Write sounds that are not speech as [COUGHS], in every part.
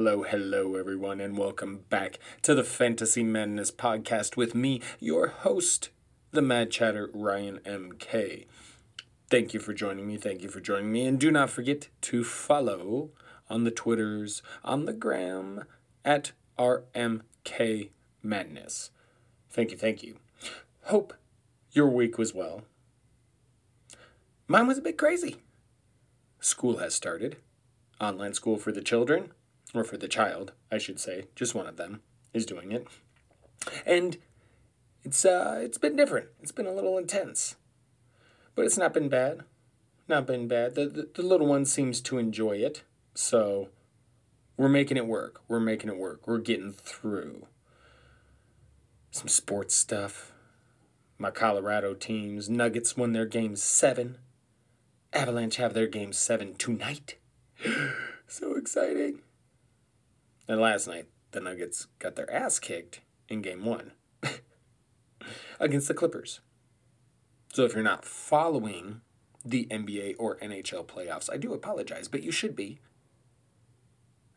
Hello, hello, everyone, and welcome back to the Fantasy Madness podcast with me, your host, the Mad Chatter, Ryan MK. Thank you for joining me. Thank you for joining me. And do not forget to follow on the Twitters, on the gram, at RMK Madness. Thank you, thank you. Hope your week was well. Mine was a bit crazy. School has started. Online school for the children, or for the child, I should say. Just one of them is doing it. And it's uh it's been different. It's been a little intense. But it's not been bad. Not been bad. The, the, the little one seems to enjoy it. So we're making it work. We're making it work. We're getting through. Some sports stuff. My Colorado teams, Nuggets won their game seven. Avalanche have their game seven tonight. [GASPS] so exciting. And last night, the Nuggets got their ass kicked in game one [LAUGHS] against the Clippers. So if you're not following the NBA or NHL playoffs, I do apologize, but you should be.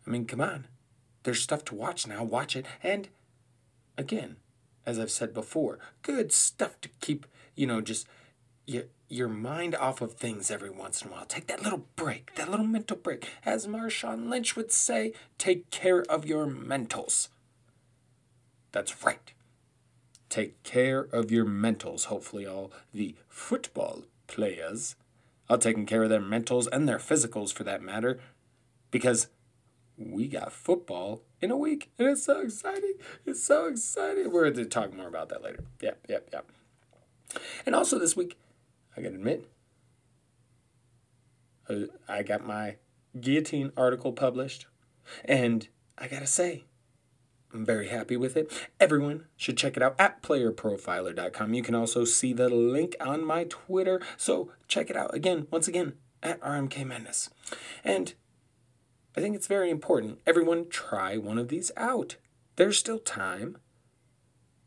I mean, come on. There's stuff to watch now. Watch it. And again, as I've said before, good stuff to keep, you know, just your, your mind off of things every once in a while. Take that little break, that little mental break. As Marshawn Lynch would say, take care of your mentals. That's right. Take care of your mentals. Hopefully, all the football players are taking care of their mentals and their physicals for that matter, because we got football in a week, and it's so exciting. It's so exciting. We're going to talk more about that later. Yep, yep, yep. And also this week, I gotta admit, uh, I got my guillotine article published, and I gotta say, I'm very happy with it. Everyone should check it out at playerprofiler.com. You can also see the link on my Twitter, so check it out again, once again, at RMK Madness. And I think it's very important. Everyone try one of these out. There's still time.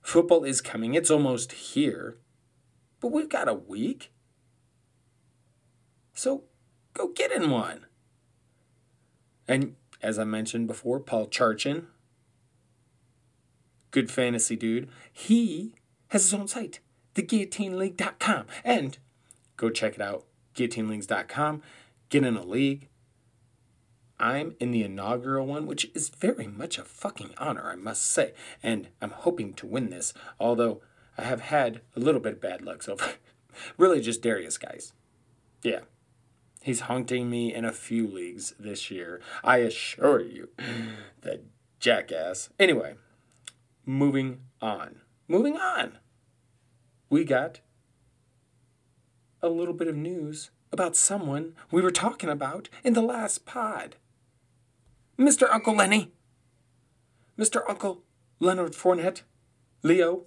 Football is coming, it's almost here. But we've got a week. So go get in one. And as I mentioned before, Paul Charchian, good fantasy dude, he has his own site, theguillotineleague.com. And go check it out, guillotineleagues.com. Get in a league. I'm in the inaugural one, which is very much a fucking honor, I must say. And I'm hoping to win this, although I have had a little bit of bad luck so far. [LAUGHS] really just Derrius Guice. Yeah. He's hunting me in a few leagues this year. I assure you. That jackass. Anyway, moving on. Moving on. We got a little bit of news about someone we were talking about in the last pod. Mr. Uncle Lenny. Mr. Uncle Leonard Fournette. Leo.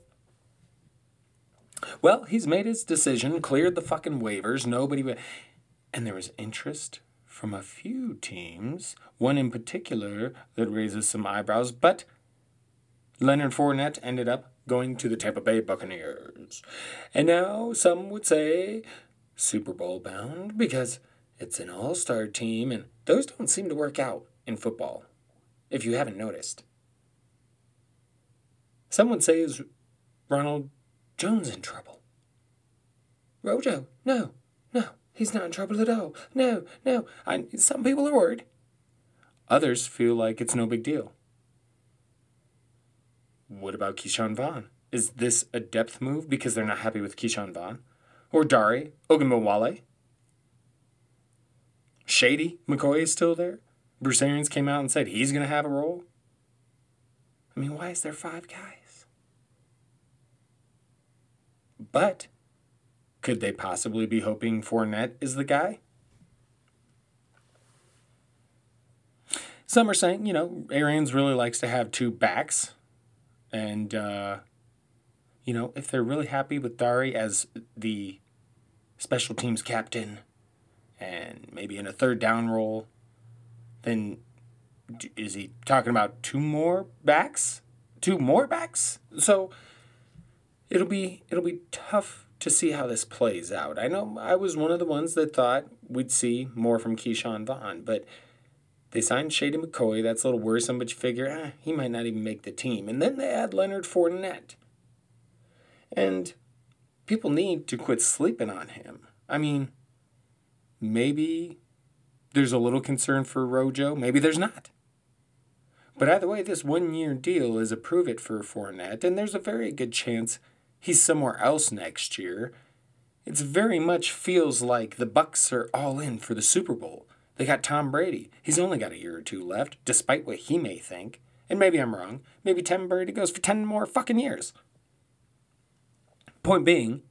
Well, he's made his decision, cleared the fucking waivers. Nobody. And there was interest from a few teams, one in particular that raises some eyebrows, but Leonard Fournette ended up going to the Tampa Bay Buccaneers. And now some would say Super Bowl bound because it's an all star team, and those don't seem to work out in football, if you haven't noticed. Some would say is Ronald Jones in trouble. Rojo, no, no, he's not in trouble at all. No, no. I, some people are worried. Others feel like it's no big deal. What about Ke'Shawn Vaughn? Is this a depth move because they're not happy with Ke'Shawn Vaughn? Or Dare Ogunbowale? Shady McCoy is still there? Bruce Arians came out and said he's going to have a role? I mean, why is there five guys? But could they possibly be hoping Fournette is the guy? Some are saying, you know, Arians really likes to have two backs. And, uh, you know, if they're really happy with Dare as the special teams captain and maybe in a third down role, then is he talking about two more backs? Two more backs? So it'll be it'll be tough to see how this plays out. I know I was one of the ones that thought we'd see more from Ke'Shawn Vaughn, but They signed Shady McCoy. That's a little worrisome, but you figure, ah, he might not even make the team. And then they add Leonard Fournette. And people need to quit sleeping on him. I mean, maybe there's a little concern for Rojo. Maybe there's not. But either way, this one year deal is a prove it for Fournette, and there's a very good chance he's somewhere else next year. It very much feels like the Bucs are all in for the Super Bowl. They got Tom Brady. He's only got a year or two left, despite what he may think. And maybe I'm wrong. Maybe Tom Brady goes for 10 more fucking years. Point being,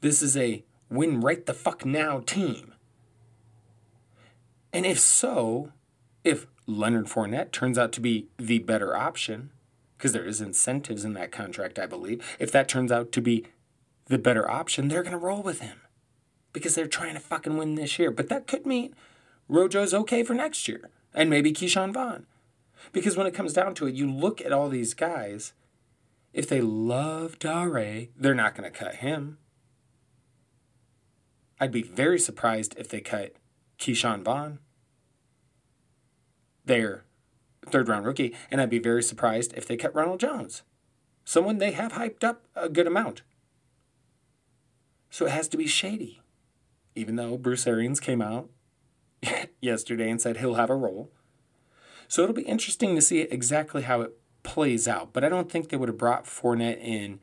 this is a win right the fuck now team. And if so, if Leonard Fournette turns out to be the better option, because there is incentives in that contract, I believe, if that turns out to be the better option, they're going to roll with him because they're trying to fucking win this year. But that could mean Rojo's okay for next year and maybe Ke'Shawn Vaughn. Because when it comes down to it, you look at all these guys, if they love Dare, they're not going to cut him. I'd be very surprised if they cut Ke'Shawn Vaughn, their third round rookie, and I'd be very surprised if they cut Ronald Jones, someone they have hyped up a good amount. So it has to be shady even though Bruce Arians came out [LAUGHS] yesterday and said he'll have a role. So it'll be interesting to see exactly how it plays out. But I don't think they would have brought Fournette in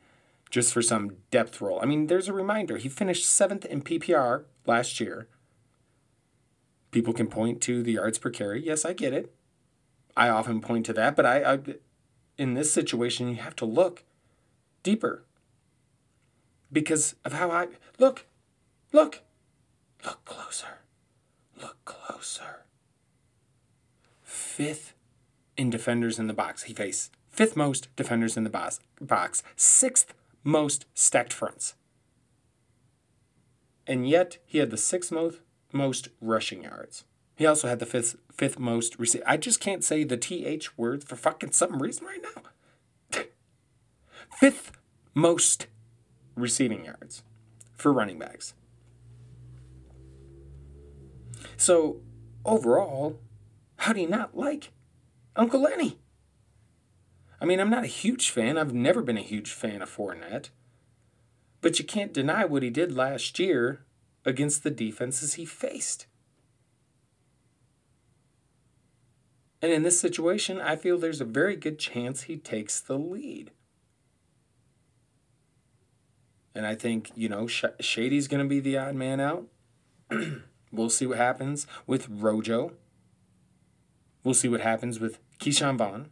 just for some depth role. I mean, there's a reminder. He finished seventh in PPR last year. People can point to the yards per carry. Yes, I get it. I often point to that, but I, I in this situation, you have to look deeper because of how I look, look. Look closer. Look closer. Fifth in defenders in the box. He faced fifth most defenders in the box, box sixth most stacked fronts. And yet he had the sixth most, most rushing yards. He also had the fifth fifth most receive. I just can't say the th word for fucking some reason right now. [LAUGHS] fifth most receiving yards for running backs. So, overall, how do you not like Uncle Lenny? I mean, I'm not a huge fan. I've never been a huge fan of Fournette. But you can't deny what he did last year against the defenses he faced. And in this situation, I feel there's a very good chance he takes the lead. And I think, you know, Shady's going to be the odd man out. [CLEARS THROAT] We'll see what happens with Rojo. We'll see what happens with Ke'Shawn Vaughn.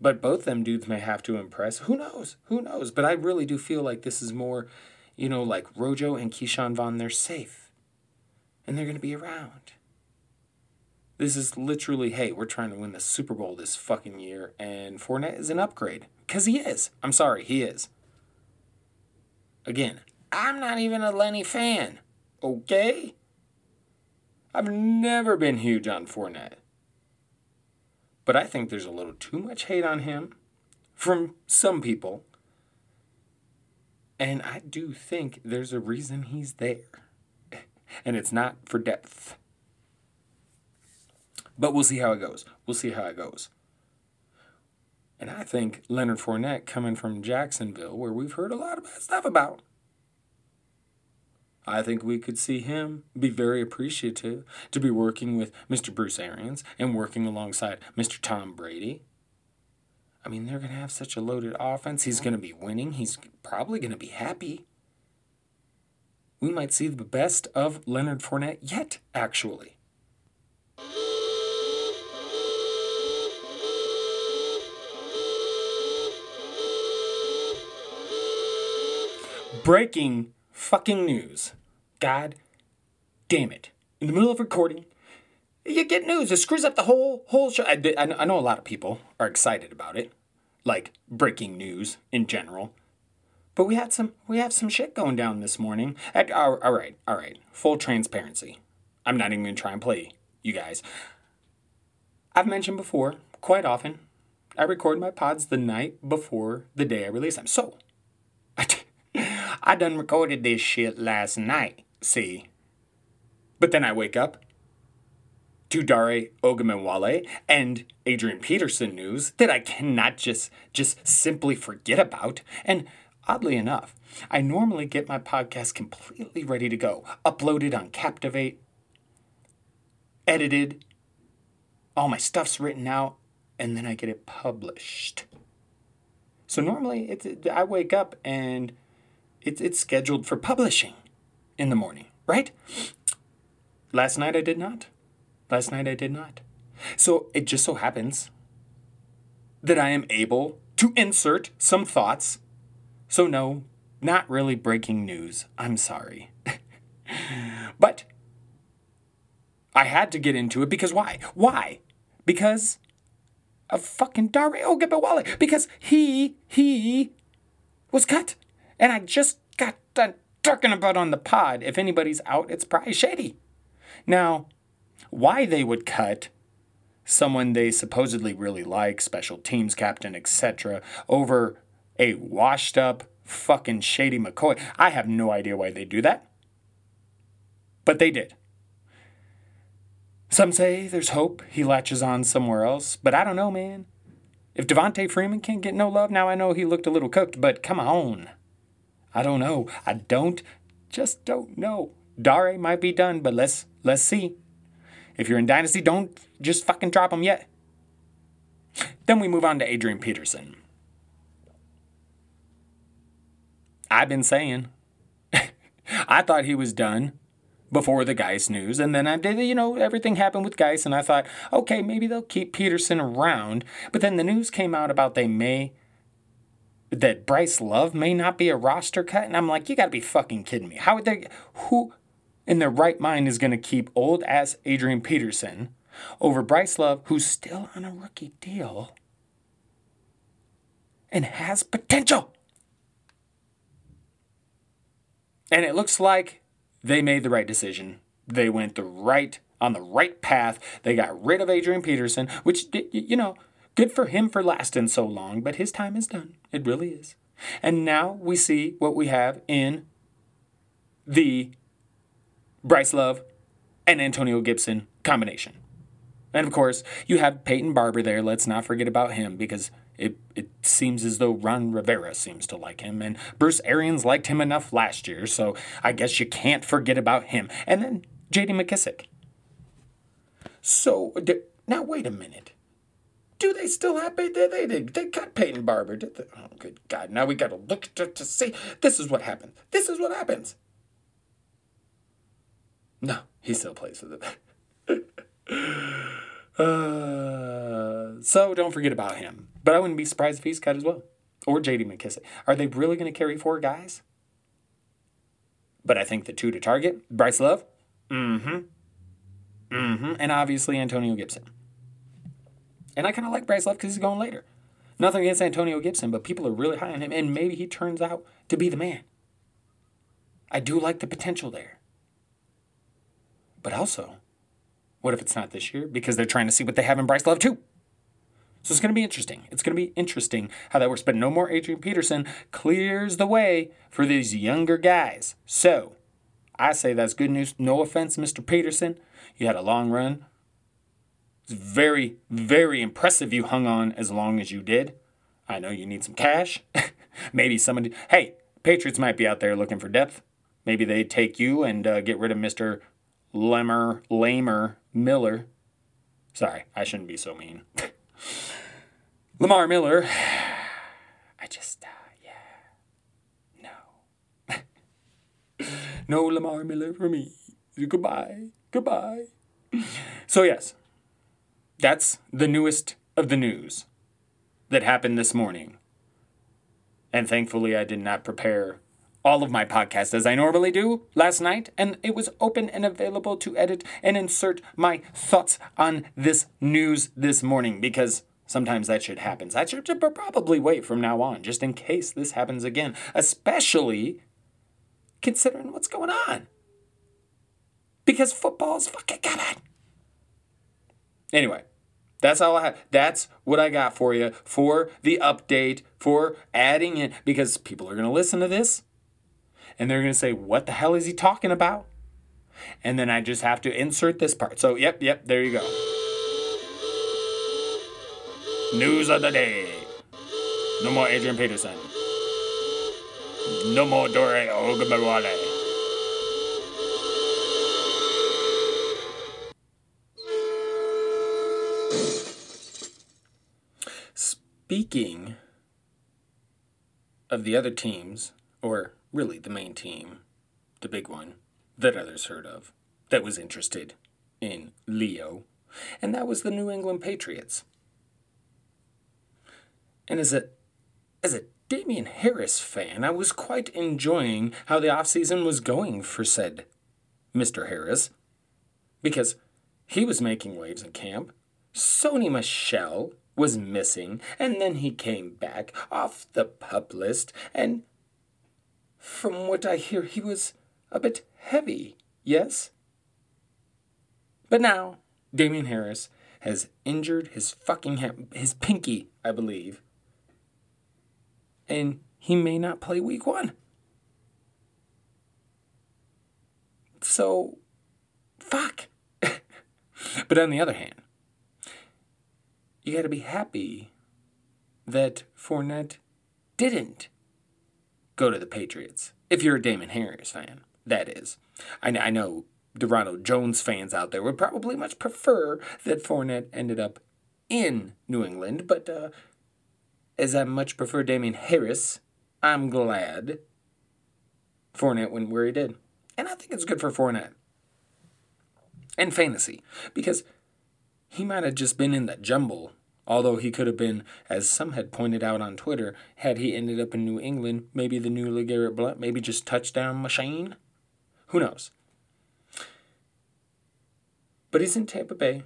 But both them dudes may have to impress. Who knows? Who knows? But I really do feel like this is more, you know, like Rojo and Ke'Shawn Vaughn, they're safe. And they're going to be around. This is literally, hey, we're trying to win the Super Bowl this fucking year, and Fournette is an upgrade. Because he is. I'm sorry, he is. Again, I'm not even a Lenny fan. Okay? I've never been huge on Fournette. But I think there's a little too much hate on him from some people. And I do think there's a reason he's there. And it's not for depth. But we'll see how it goes. We'll see how it goes. And I think Leonard Fournette coming from Jacksonville, where we've heard a lot of bad stuff about, I think we could see him be very appreciative to be working with Mr. Bruce Arians and working alongside Mr. Tom Brady. I mean, they're going to have such a loaded offense. He's going to be winning. He's probably going to be happy. We might see the best of Leonard Fournette yet, actually. Breaking fucking news. God damn it. In the middle of recording, you get news. It screws up the whole whole show. I, I, know a lot of people are excited about it, like breaking news in general. But we had some we have some shit going down this morning. At, all right, all right. Full transparency. I'm not even gonna try and play you guys. I've mentioned before, quite often, I record my pods the night before the day I release them. So, [LAUGHS] I done recorded this shit last night, see? But then I wake up to Dare Ogunbowale and Adrian Peterson news that I cannot just just simply forget about. And oddly enough, I normally get my podcast completely ready to go, uploaded on Captivate, edited, all my stuff's written out, and then I get it published. So normally it's I wake up and it's it's scheduled for publishing in the morning, right? Last night I did not. Last night I did not. So it just so happens that I am able to insert some thoughts. So, no, not really breaking news. I'm sorry. [LAUGHS] but I had to get into it because why? Why? Because of fucking Dare Ogunbowale. Because he, he was cut. And I just got done talking about on the pod. If anybody's out, it's probably shady. Now, why they would cut someone they supposedly really like, special teams captain, etc., over a washed up fucking Shady McCoy. I have no idea why they do that. But they did. Some say there's hope he latches on somewhere else, but I don't know, man. If Devonta Freeman can't get no love, now I know he looked a little cooked, but come on. I don't know. I don't just don't know. Dare might be done, but let's let's see. If you're in Dynasty, don't just fucking drop him yet. Then we move on to Adrian Peterson. I've been saying, [LAUGHS] I thought he was done before the Guice news, and then I did, you know, everything happened with Guice, and I thought, okay, maybe they'll keep Peterson around. But then the news came out about they may, that Bryce Love may not be a roster cut, and I'm like, you gotta be fucking kidding me. How would they, who, in their right mind is going to keep old ass Adrian Peterson over Bryce Love, who's still on a rookie deal and has potential. And it looks like they made the right decision. They went the right on the right path. They got rid of Adrian Peterson, which you know, good for him for lasting so long, but his time is done. It really is. And now we see what we have in the Bryce Love, and Antonio Gibson combination. And of course, you have Peyton Barber there. Let's not forget about him because it, it seems as though Ron Rivera seems to like him, and Bruce Arians liked him enough last year, so I guess you can't forget about him. And then J.D. McKissic. So now wait a minute. Do they still have Peyton? They, they, they got Peyton Barber. Did they? Oh, good God. Now we got to look to, to see. This is what happens. This is what happens. No, he still plays with it. [LAUGHS] uh, so don't forget about him. But I wouldn't be surprised if he's cut as well. Or JD McKissic. Are they really going to carry four guys? But I think the two to target Bryce Love. Mm hmm. Mm hmm. And obviously Antonio Gibson. And I kind of like Bryce Love because he's going later. Nothing against Antonio Gibson, but people are really high on him, and maybe he turns out to be the man. I do like the potential there. But also, what if it's not this year? Because they're trying to see what they have in Bryce Love too. So it's going to be interesting. It's going to be interesting how that works. But no more Adrian Peterson clears the way for these younger guys. So I say that's good news. No offense, Mr. Peterson. You had a long run. It's very, very impressive you hung on as long as you did. I know you need some cash. [LAUGHS] Maybe somebody, hey, Patriots might be out there looking for depth. Maybe they take you and uh, get rid of Mr. Lemmer, Lamer, Miller. Sorry, I shouldn't be so mean. [LAUGHS] Lamar Miller. [SIGHS] I just, uh, yeah. No. [LAUGHS] no Lamar Miller for me. Goodbye. Goodbye. So, yes, that's the newest of the news that happened this morning. And thankfully, I did not prepare all of my podcasts as I normally do last night, and it was open and available to edit and insert my thoughts on this news this morning because sometimes that shit happens. I should probably wait from now on just in case this happens again, especially considering what's going on. Because football's fucking coming. Anyway, that's all I have. That's what I got for you for the update, for adding in, because people are going to listen to this and they're going to say, What the hell is he talking about? And then I just have to insert this part. So, yep, yep, there you go. News of the day. No more Adrian Peterson. No more Dare Ogunbowale. Speaking of the other teams, or really the main team, the big one that others heard of, that was interested in Leo, and that was the New England Patriots. And as a as a Damien Harris fan, I was quite enjoying how the offseason was going for said Mr. Harris. Because he was making waves in camp. Sony Michel was missing, and then he came back off the pup list, and from what I hear, he was a bit heavy, yes? But now, Damien Harris has injured his fucking hand, his pinky, I believe, and he may not play week one. So, fuck. [LAUGHS] but on the other hand, you got to be happy that Fournette didn't go to the Patriots. If you're a Damien Harris fan, that is. I, I know Ronald Jones fans out there would probably much prefer that Fournette ended up in New England, but uh, as I much prefer Damien Harris, I'm glad Fournette went where he did. And I think it's good for Fournette. And fantasy. Because he might have just been in the jumble, although he could have been, as some had pointed out on Twitter, had he ended up in New England, maybe the new LeGarrette Blount, maybe just touchdown machine. Who knows? But he's in Tampa Bay.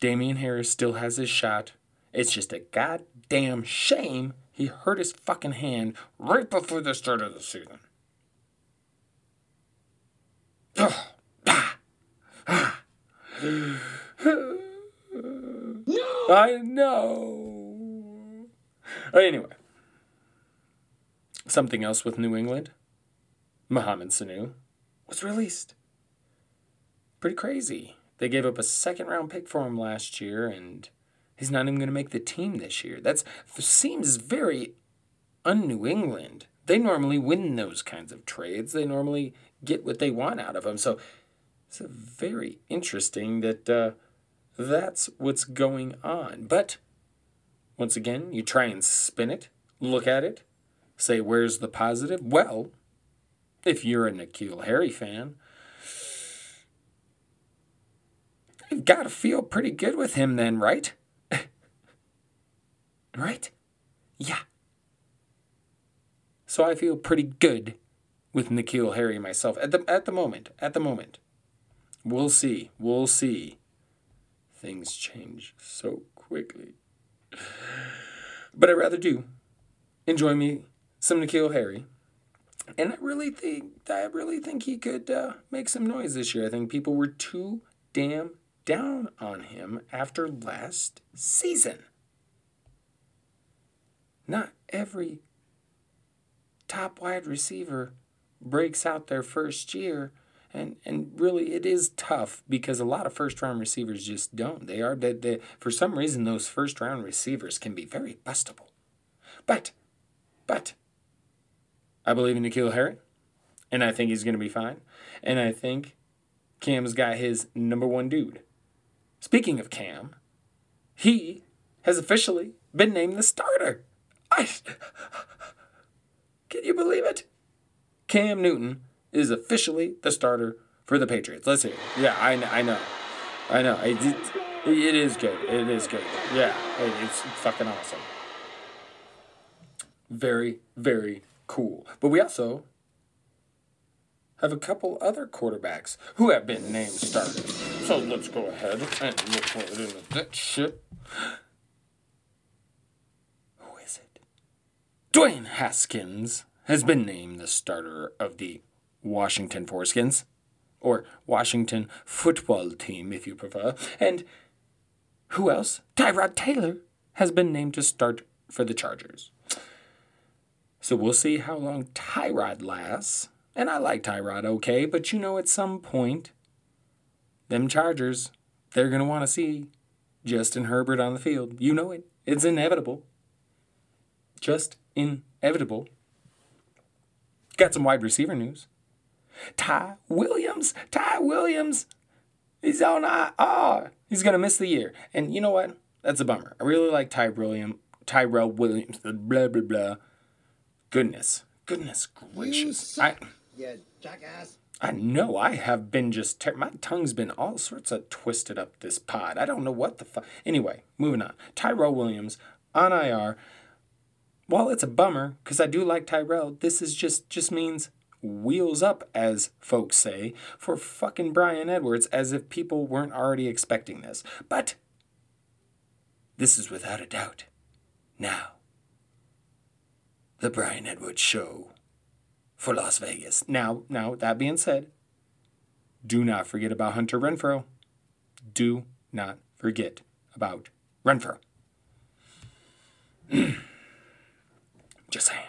Damien Harris still has his shot. It's just a goddamn shame he hurt his fucking hand right before the start of the season. No! [GASPS] I know. Anyway, something else with New England. Mohamed Sanu was released. Pretty crazy. They gave up a second round pick for him last year and He's not even going to make the team this year. That seems very un New England. They normally win those kinds of trades. They normally get what they want out of them. So it's very interesting that uh, that's what's going on. But once again, you try and spin it, look at it, say, where's the positive? Well, if you're a N'Keal Harry fan, you've got to feel pretty good with him then, right? [LAUGHS] Right? Yeah. So I feel pretty good with N'Keal Harry myself at the at the moment. At the moment. We'll see. We'll see. Things change so quickly. But I'd rather do enjoy me some N'Keal Harry. And I really think I really think he could uh, make some noise this year. I think people were too damn down on him after last season. Not every top wide receiver breaks out their first year. And, and really, it is tough because a lot of first round receivers just don't. They are, they, for some reason, those first round receivers can be very bustable. But, but, I believe in N'Keal Harry, and I think he's going to be fine. And I think Cam's got his number one dude. Speaking of Cam, he has officially been named the starter. I. Can you believe it? Cam Newton is officially the starter for the Patriots. Let's see. Yeah, I, I know. I know. It, it, it is good. It is good. Yeah, it's fucking awesome. Very, very cool. But we also have a couple other quarterbacks who have been named starters. So let's go ahead and look right into that shit. Who is it? Dwayne Haskins has been named the starter of the Washington Foreskins, or Washington football team, if you prefer. And who else? Tyrod Taylor has been named to start for the Chargers. So we'll see how long Tyrod lasts. And I like Tyrod, okay, but you know, at some point, them Chargers, they're going to want to see Justin Herbert on the field. You know it. It's inevitable. Just inevitable. Got some wide receiver news. Ty Williams, Ty Williams, he's on IR. He's to miss the year. And you know what? That's a bummer. I really like Ty Williams, Tyrell Williams, blah, blah, blah. Goodness. Goodness gracious. I, yeah, jackass. I know I have been just ter- my tongue's been all sorts of twisted up this pod. I don't know what the fuck. Anyway, moving on. Tyrell Williams on IR. While it's a bummer because I do like Tyrell, this is just just means wheels up, as folks say, for fucking Bryan Edwards, as if people weren't already expecting this. But this is without a doubt. Now, the Bryan Edwards Show for Las Vegas. Now, now that being said, do not forget about Hunter Renfrow. Do not forget about Renfrow. [CLEARS THROAT] Just saying.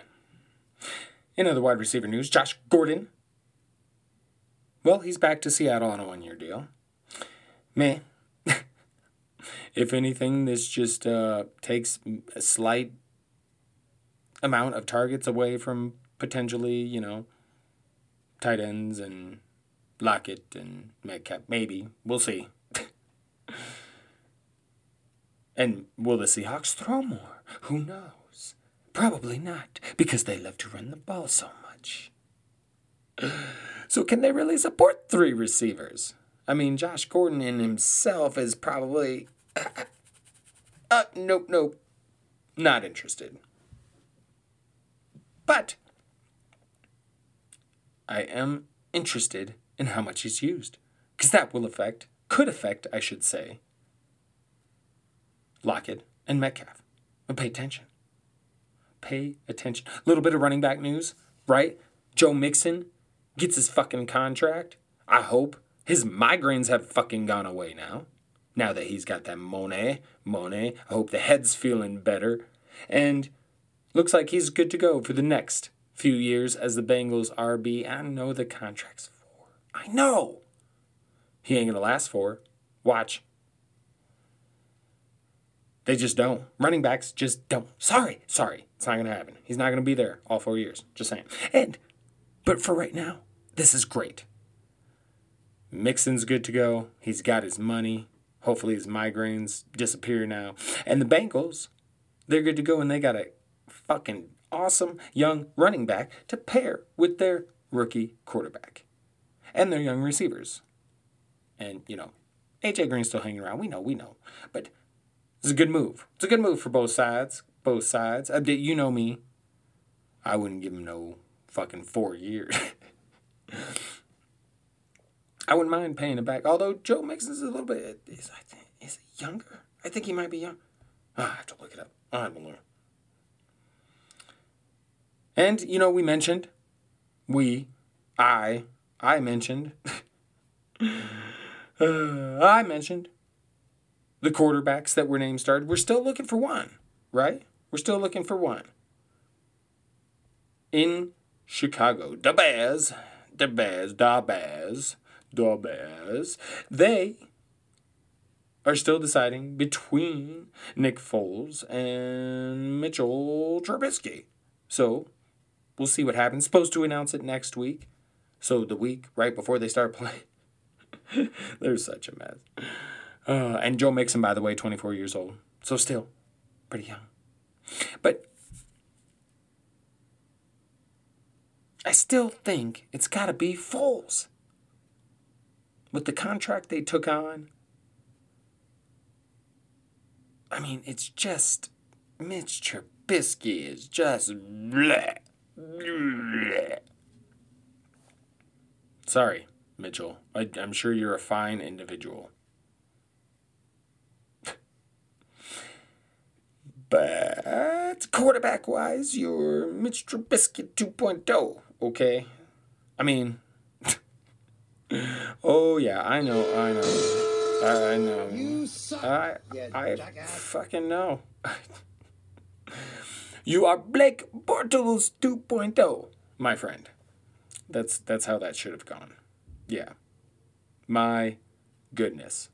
In other wide receiver news, Josh Gordon. Well, he's back to Seattle on a one year deal. Man, [LAUGHS] if anything, this just uh, takes a slight amount of targets away from potentially, you know, tight ends and Lockett and Metcalf. Maybe. We'll see. [LAUGHS] and will the Seahawks throw more? Who knows? Probably not, because they love to run the ball so much. So, can they really support three receivers? I mean, Josh Gordon in himself is probably. [COUGHS] Uh, nope, nope. Not interested. But I am interested in how much he's used. Because that will affect, could affect, I should say, Lockett and Metcalf. But pay attention. Pay attention. A little bit of running back news, right? Joe Mixon gets his fucking contract. I hope. His migraines have fucking gone away now. Now that he's got that money, money. I hope the head's feeling better. And looks like he's good to go for the next few years as the Bengals RB. I know the contract's for. I know. He ain't going to last for. Watch. They just don't. Running backs just don't. Sorry, sorry. It's not going to happen. He's not going to be there all four years. Just saying. And, but for right now, this is great. Mixon's good to go. He's got his money. Hopefully his migraines disappear now. And the Bengals, they're good to go and they got a fucking awesome young running back to pair with their rookie quarterback and their young receivers. And, you know, AJ Green's still hanging around. We know, we know. But it's a good move. It's a good move for both sides. Both sides. I, you know me. I wouldn't give him no fucking four years. [LAUGHS] I wouldn't mind paying it back. Although Joe Mixon's a little bit, is I think is younger. I think he might be young. Oh, I have to look it up. I to learn. And you know, we mentioned, we, I, I mentioned, uh, [LAUGHS] I mentioned the quarterbacks that were named started. We're still looking for one, right? We're still looking for one. In Chicago, the Bears, the Bears, the Bears, the Bears, they are still deciding between Nick Foles and Mitchell Trubisky. So we'll see what happens. Supposed to announce it next week. So the week right before they start playing. [LAUGHS] They're such a mess. Uh, and Joe Mixon, by the way, 24 years old. So still pretty young. But I still think it's got to be Foles. With the contract they took on, I mean, it's just Mitch Trubisky is just bleh, bleh. Sorry, Mitchell. I, I'm sure you're a fine individual. But quarterback wise, you're Mitch Trubisky 2.0, okay? I mean, [LAUGHS] oh yeah, I know, I know, I, I know. You suck. I, I jackass. fucking know. [LAUGHS] you are Blake Bortles 2.0, my friend. That's that's how that should have gone. Yeah. My goodness.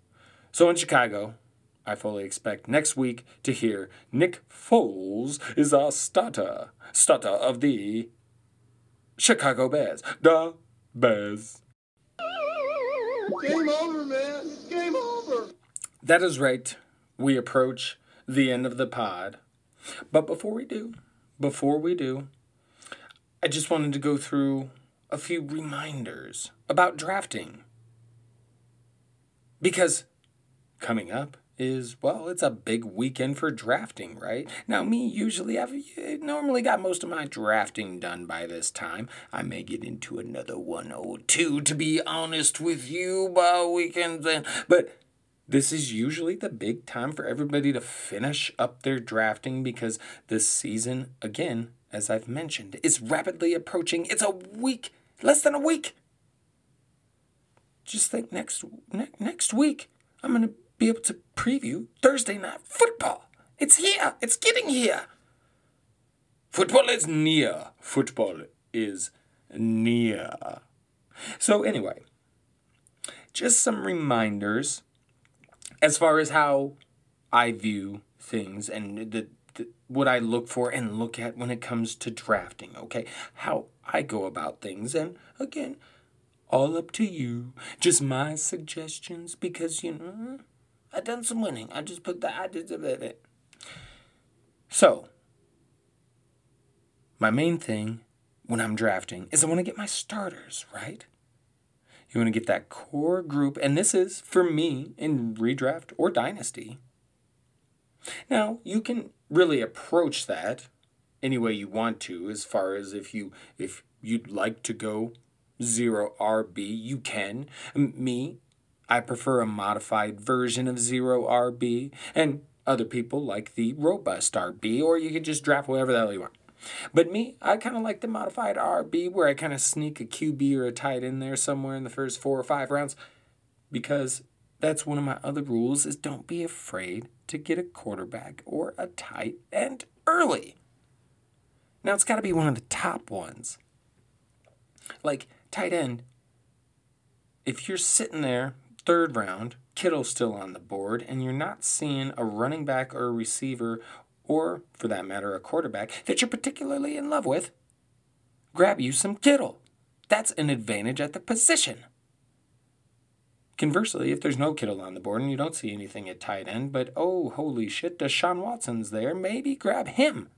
So in Chicago, I fully expect next week to hear Nick Foles is our starter. Starter of the Chicago Bears. The Bears. Game over, man. Game over. That is right. We approach the end of the pod. But before we do, before we do, I just wanted to go through a few reminders about drafting. Because coming up is, well, it's a big weekend for drafting, right? Now, me, usually, I've eh, normally got most of my drafting done by this time. I may get into another one or two, to be honest with you, by weekend then. But this is usually the big time for everybody to finish up their drafting because this season, again, as I've mentioned, is rapidly approaching. It's a week, less than a week. Just think next ne- next week I'm going to be able to preview Thursday night football. It's here. It's getting here. Football is near. Football is near. So anyway, just some reminders as far as how I view things and the, the, what I look for and look at when it comes to drafting, okay? How I go about things. And again, all up to you. Just my suggestions because, you know, I done some winning. I just put the I did it. So, my main thing when I'm drafting is I want to get my starters, right? You want to get that core group, and this is for me in redraft or dynasty. Now, you can really approach that any way you want to as far as if you if you'd like to go zero RB, you can. Me, I prefer a modified version of zero RB, and other people like the robust RB, or you can just draft whatever the hell you want. But me, I kind of like the modified RB where I kind of sneak a QB or a tight in there somewhere in the first four or five rounds because that's one of my other rules is don't be afraid to get a quarterback or a tight end early. Now it's got to be one of the top ones. Like tight end, if you're sitting there third round, Kittle's still on the board, and you're not seeing a running back or a receiver or for that matter, a quarterback that you're particularly in love with, grab you some Kittle. That's an advantage at the position. Conversely, if there's no Kittle on the board and you don't see anything at tight end, but oh, holy shit, Deshaun Watson's there, maybe grab him.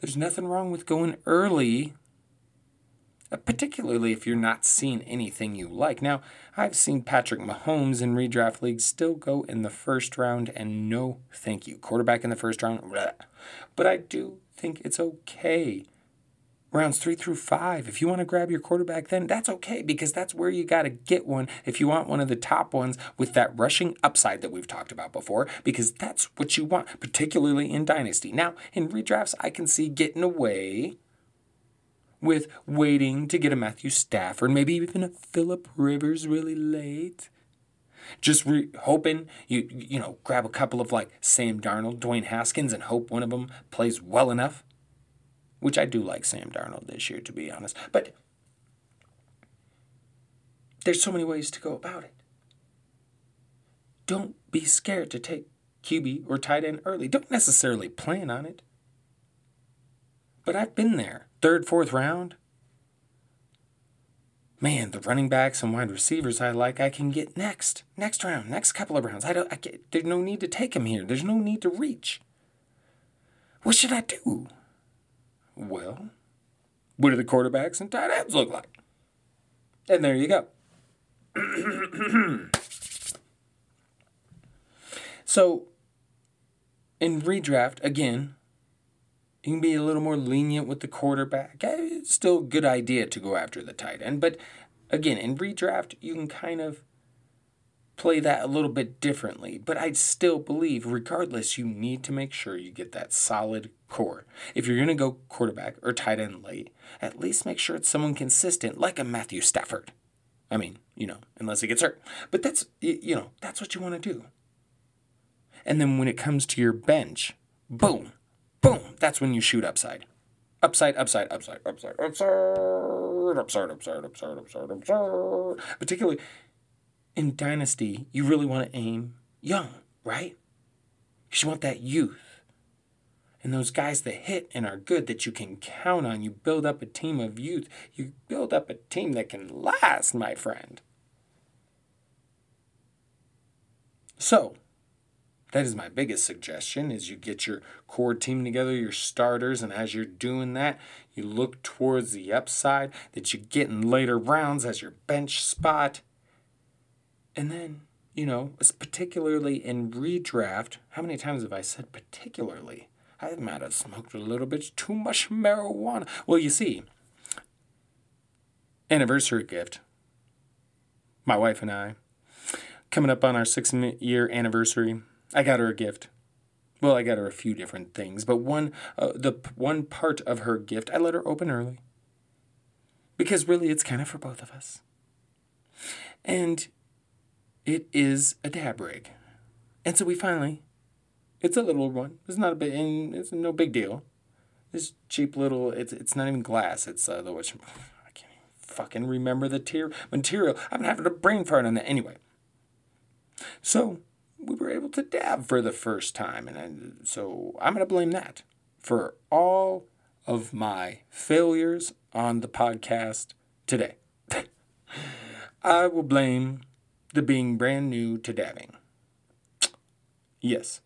There's nothing wrong with going early Uh, particularly if you're not seeing anything you like. Now, I've seen Patrick Mahomes in redraft leagues still go in the first round, and no thank you. Quarterback in the first round, bleh. but I do think it's okay. Rounds three through five, if you want to grab your quarterback, then that's okay because that's where you got to get one if you want one of the top ones with that rushing upside that we've talked about before, because that's what you want, particularly in Dynasty. Now, in redrafts, I can see getting away with waiting to get a Matthew Stafford, maybe even a Philip Rivers really late. Just re- hoping you you know grab a couple of like Sam Darnold, Dwayne Haskins, and hope one of them plays well enough. Which I do like Sam Darnold this year, to be honest. But there's so many ways to go about it. Don't be scared to take QB or tight end early. Don't necessarily plan on it. But I've been there third, fourth round, man, the running backs and wide receivers I like, I can get next, next round, next couple of rounds. I don't, I get, there's no need to take him here. There's no need to reach. What should I do? Well, what do the quarterbacks and tight ends look like? And there you go. [CLEARS THROAT] so, in redraft, again, you can be a little more lenient with the quarterback. It's still a good idea to go after the tight end, but again, in redraft, you can kind of play that a little bit differently. But I still believe, regardless, you need to make sure you get that solid core. If you're going to go quarterback or tight end late, at least make sure it's someone consistent, like a Matthew Stafford. I mean, you know, unless he gets hurt. But that's, you know, that's what you want to do. And then when it comes to your bench, boom, boom, that's when you shoot upside. Upside, upside, upside, upside, upside, upside, upside, upside, upside, upside. Particularly in Dynasty, you really want to aim young, right? Because you want that youth. And those guys that hit and are good that you can count on. You build up a team of youth. You build up a team that can last, my friend. So, that is my biggest suggestion is you get your core team together, your starters, and as you're doing that, you look towards the upside that you get in later rounds as your bench spot. And then, you know, it's particularly in redraft, how many times have I said particularly? I might have smoked a little bit too much marijuana. Well, you see, anniversary gift. My wife and I, coming up on our six year anniversary, I got her a gift. Well, I got her a few different things, but one uh, the one part of her gift I let her open early. Because really it's kind of for both of us. And it is a dab rig. And so we finally it's a little one. It's not a big it's no big deal. This cheap little it's it's not even glass. It's uh the which I can't even fucking remember the tier material. Been having a brain fart on that anyway. So we were able to dab for the first time. And I, so I'm going to blame that for all of my failures on the podcast today. [LAUGHS] I will blame the being brand new to dabbing. Yes,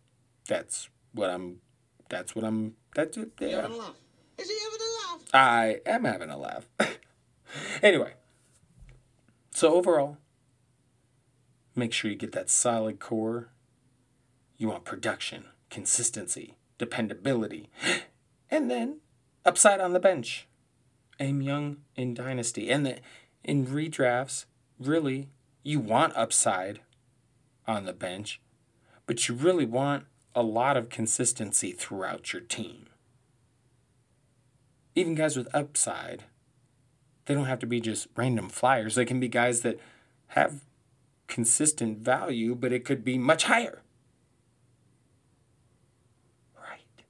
that's what I'm. That's what I'm. That's it. Yeah. Having a laugh. Is he having a laugh? I am having a laugh. [LAUGHS] anyway, so overall, Make sure you get that solid core. You want production, consistency, dependability, [GASPS] and then upside on the bench. Aim young in Dynasty. And the, in redrafts, really, you want upside on the bench, but you really want a lot of consistency throughout your team. Even guys with upside, they don't have to be just random flyers. They can be guys that have consistent value, but it could be much higher. Right.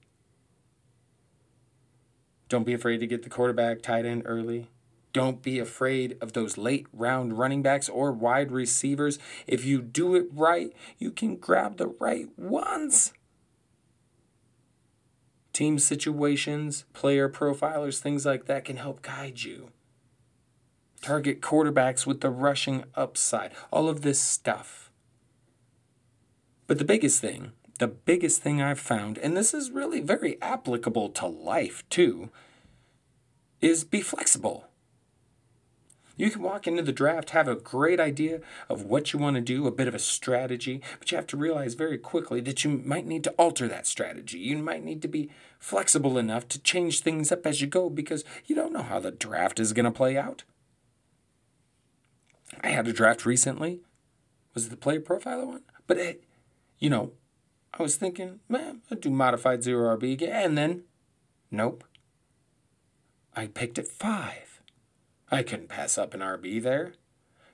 Don't be afraid to get the quarterback tight end early. Don't be afraid of those late round running backs or wide receivers. If you do it right, you can grab the right ones. Team situations, player profilers, things like that can help guide you target quarterbacks with the rushing upside, all of this stuff. But the biggest thing, the biggest thing I've found, and this is really very applicable to life too, is be flexible. You can walk into the draft, have a great idea of what you want to do, a bit of a strategy, but you have to realize very quickly that you might need to alter that strategy. You might need to be flexible enough to change things up as you go because you don't know how the draft is going to play out. I had a draft recently. Was it the player profiler one? But it, you know, I was thinking, man, I'd do modified zero RB again. And then, nope. I picked at five. I couldn't pass up an RB there.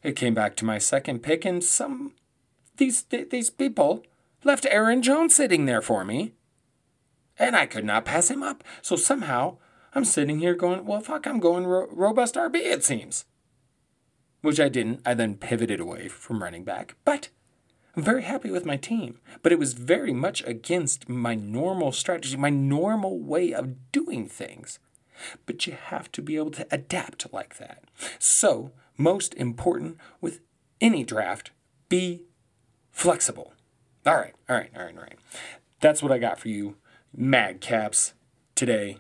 It came back to my second pick, and some these these people left Aaron Jones sitting there for me, and I could not pass him up. So somehow I'm sitting here going, well, fuck, I'm going ro- robust RB. It seems which I didn't. I then pivoted away from running back. But I'm very happy with my team. But it was very much against my normal strategy, my normal way of doing things. But you have to be able to adapt like that. So, most important with any draft, be flexible. All right, all right, all right, all right. That's what I got for you, Madcaps, today.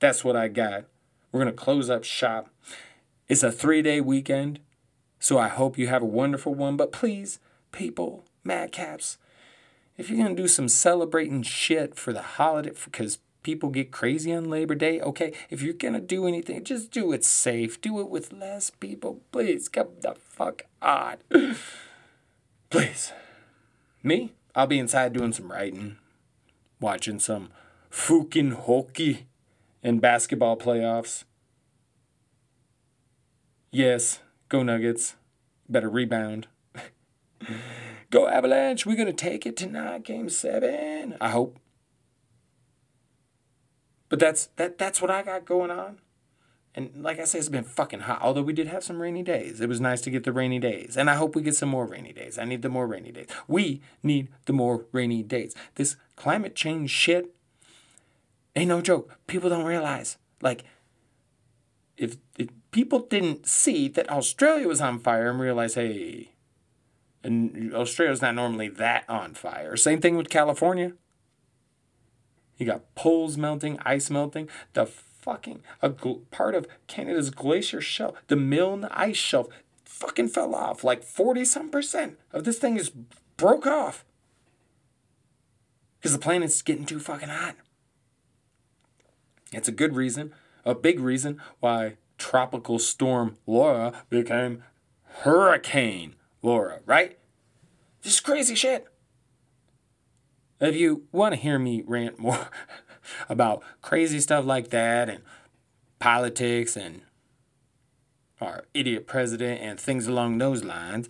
That's what I got. We're going to close up shop. It's a three day weekend. So I hope you have a wonderful one. But please, people, madcaps, if you're to do some celebrating shit for the holiday, because people get crazy on Labor Day, okay, if you're to do anything, just do it safe. Do it with less people. Please, come the fuck on. [SIGHS] please. Me? I'll be inside doing some writing, watching some fucking hockey and basketball playoffs. Yes, Go Nuggets. Better rebound. [LAUGHS] Go Avalanche. We're going to take it tonight, game seven. I hope. But that's that that's what I got going on. And like I said, it's been fucking hot. Although we did have some rainy days. It was nice to get the rainy days. And I hope we get some more rainy days. I need the more rainy days. We need the more rainy days. This climate change shit ain't no joke. People don't realize. Like, if, if people didn't see that Australia was on fire and realize, hey, and Australia's not normally that on fire. Same thing with California. You got poles melting, ice melting. The fucking a gl- part of Canada's glacier shelf, the Milne ice shelf, fucking fell off. Like forty some percent of this thing is broke off because the planet's getting too fucking hot. It's a good reason, a big reason why tropical storm Laura became Hurricane Laura, right? This is crazy shit. If you want to hear me rant more [LAUGHS] about crazy stuff like that and politics and our idiot president and things along those lines,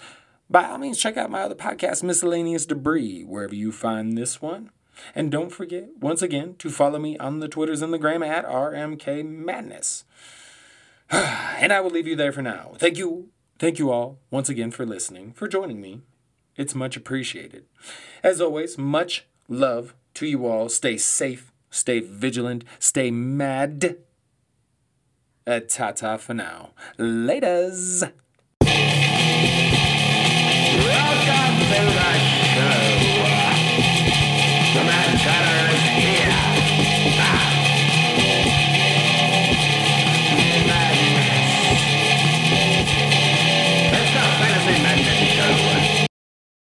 by all means, check out my other podcast, Miscellaneous Debris, wherever you find this one. And don't forget, once again, to follow me on the Twitters and the Gram at RMK Madness. [SIGHS] and I will leave you there for now. Thank you. Thank you all once again for listening, for joining me. It's much appreciated. As always, much love to you all. Stay safe, stay vigilant, stay mad. Uh, ta ta for now. Laters. Welcome to show. The Matt Chatter.